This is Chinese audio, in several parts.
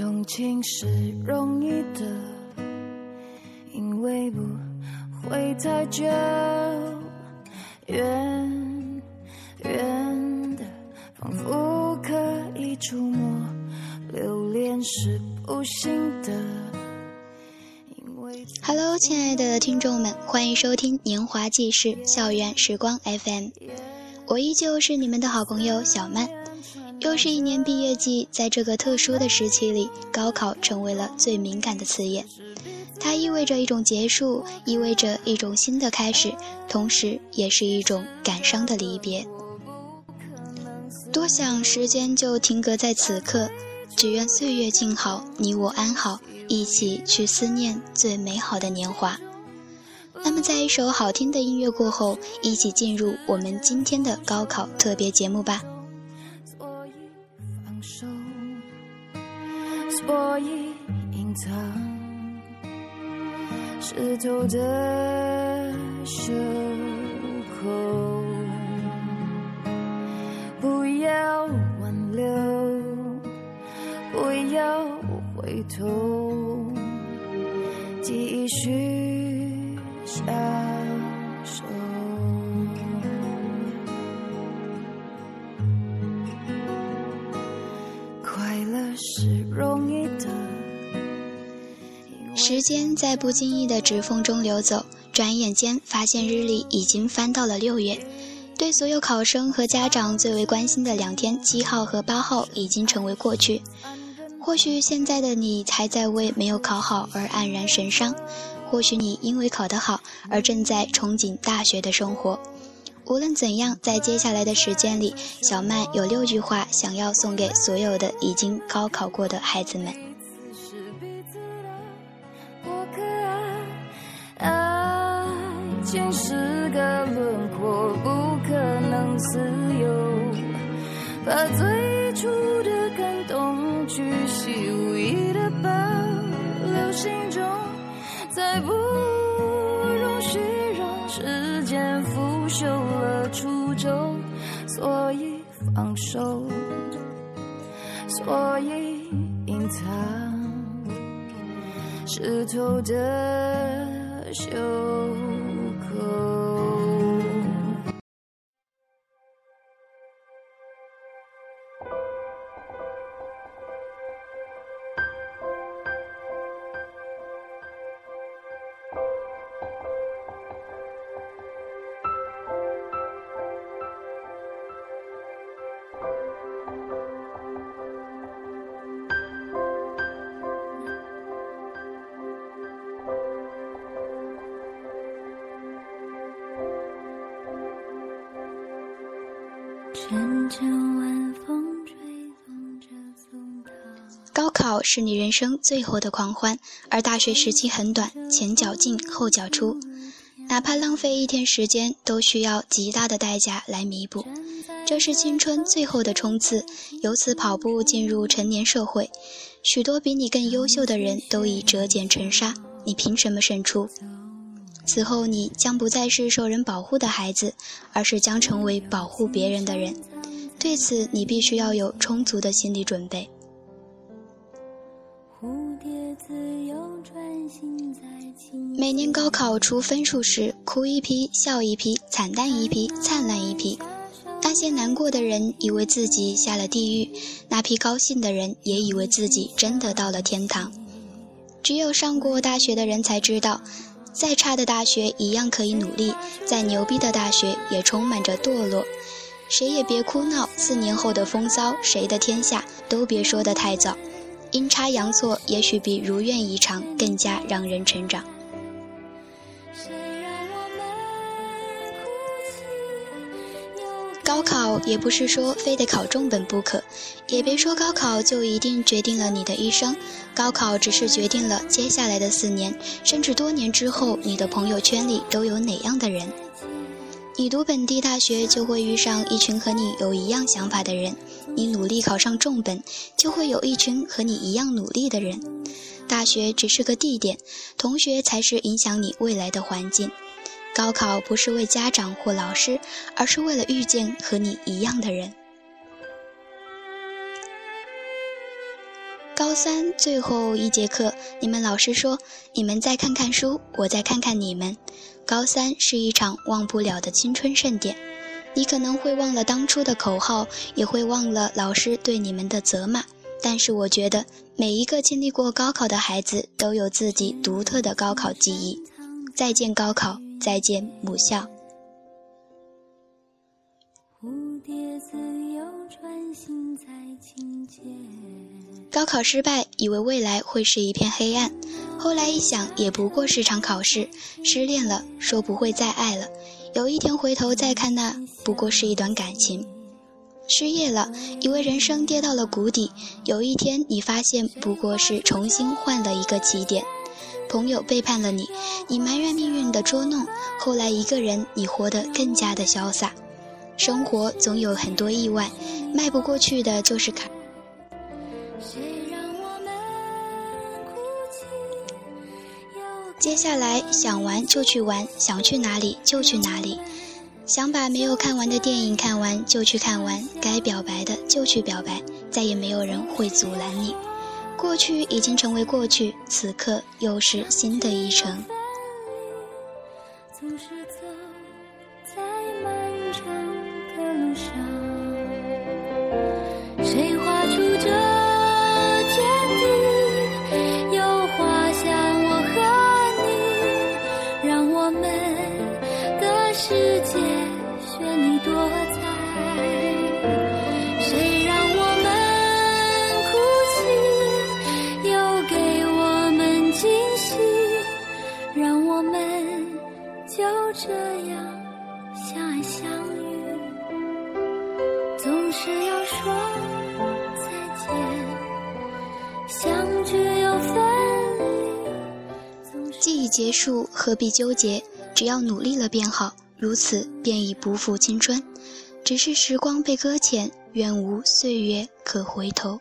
动情是容易的，因为不会太久。远远的，仿佛可以触摸，留恋是不行的。Hello，亲爱的听众们，欢迎收听《年华纪事校园时光 FM》，我依旧是你们的好朋友小曼。又是一年毕业季，在这个特殊的时期里，高考成为了最敏感的词眼。它意味着一种结束，意味着一种新的开始，同时也是一种感伤的离别。多想时间就停格在此刻，只愿岁月静好，你我安好，一起去思念最美好的年华。那么，在一首好听的音乐过后，一起进入我们今天的高考特别节目吧。所以隐藏。湿透的袖口，不要挽留，不要回头，时间在不经意的指缝中流走，转眼间发现日历已经翻到了六月。对所有考生和家长最为关心的两天，七号和八号已经成为过去。或许现在的你还在为没有考好而黯然神伤，或许你因为考得好而正在憧憬大学的生活。无论怎样，在接下来的时间里，小曼有六句话想要送给所有的已经高考过的孩子们。情是个轮廓，不可能自由。把最初的感动，巨细无遗的保留心中，再不容许让时间腐朽了初衷。所以放手，所以隐藏湿透的袖。高是你人生最后的狂欢，而大学时期很短，前脚进后脚出，哪怕浪费一天时间，都需要极大的代价来弥补。这是青春最后的冲刺，由此跑步进入成年社会。许多比你更优秀的人都已折戟沉沙，你凭什么胜出？此后，你将不再是受人保护的孩子，而是将成为保护别人的人。对此，你必须要有充足的心理准备。每年高考出分数时，哭一批，笑一批，惨淡一批，灿烂一批。那些难过的人以为自己下了地狱，那批高兴的人也以为自己真的到了天堂。只有上过大学的人才知道。再差的大学一样可以努力，再牛逼的大学也充满着堕落。谁也别哭闹，四年后的风骚，谁的天下都别说得太早。阴差阳错，也许比如愿以偿更加让人成长。高考也不是说非得考重本不可，也别说高考就一定决定了你的一生。高考只是决定了接下来的四年，甚至多年之后，你的朋友圈里都有哪样的人。你读本地大学，就会遇上一群和你有一样想法的人；你努力考上重本，就会有一群和你一样努力的人。大学只是个地点，同学才是影响你未来的环境。高考不是为家长或老师，而是为了遇见和你一样的人。高三最后一节课，你们老师说：“你们再看看书，我再看看你们。”高三是一场忘不了的青春盛典，你可能会忘了当初的口号，也会忘了老师对你们的责骂。但是我觉得，每一个经历过高考的孩子都有自己独特的高考记忆。再见高考，再见母校。高考失败，以为未来会是一片黑暗，后来一想，也不过是场考试。失恋了，说不会再爱了，有一天回头再看，那不过是一段感情。失业了，以为人生跌到了谷底，有一天你发现，不过是重新换了一个起点。朋友背叛了你，你埋怨命运的捉弄，后来一个人，你活得更加的潇洒。生活总有很多意外，迈不过去的就是坎。接下来想玩就去玩，想去哪里就去哪里，想把没有看完的电影看完就去看完，该表白的就去表白，再也没有人会阻拦你。过去已经成为过去，此刻又是新的一程。结束何必纠结？只要努力了便好，如此便已不负青春。只是时光被搁浅，愿无岁月可回头。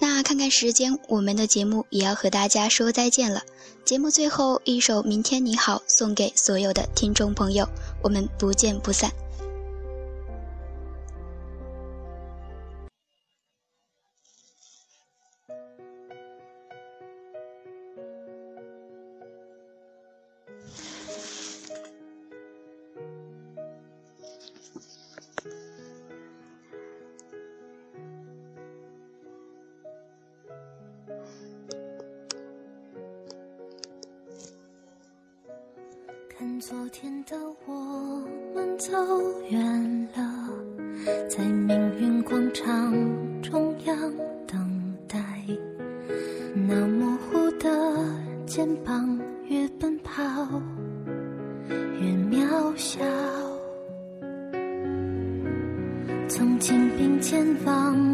那看看时间，我们的节目也要和大家说再见了。节目最后一首《明天你好》送给所有的听众朋友，我们不见不散。看昨天的我们走远了，在命运广场中央等待。那模糊的肩膀，越奔跑越渺小。曾经并肩往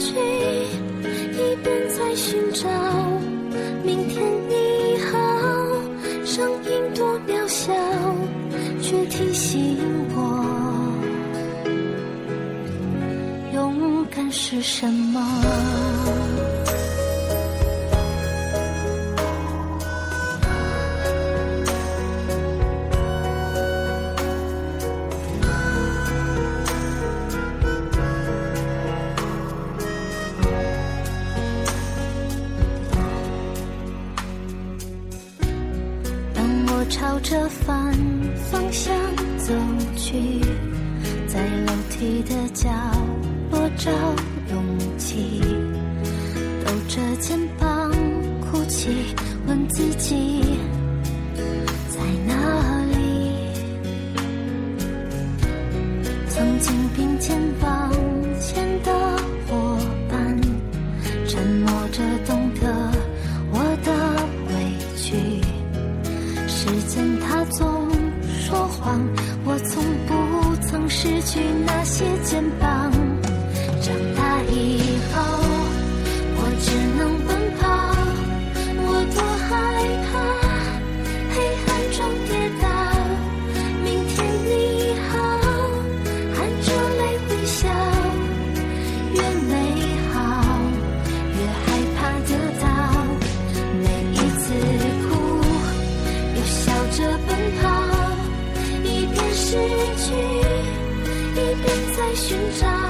去，一边在寻找。明天你好，声音多渺小，却提醒我，勇敢是什么。找勇气抖着肩膀哭泣问自己在哪里？曾经并肩往前的伙伴沉默着懂得我的委屈。时间它总说谎我从不曾失去那些肩膀寻找。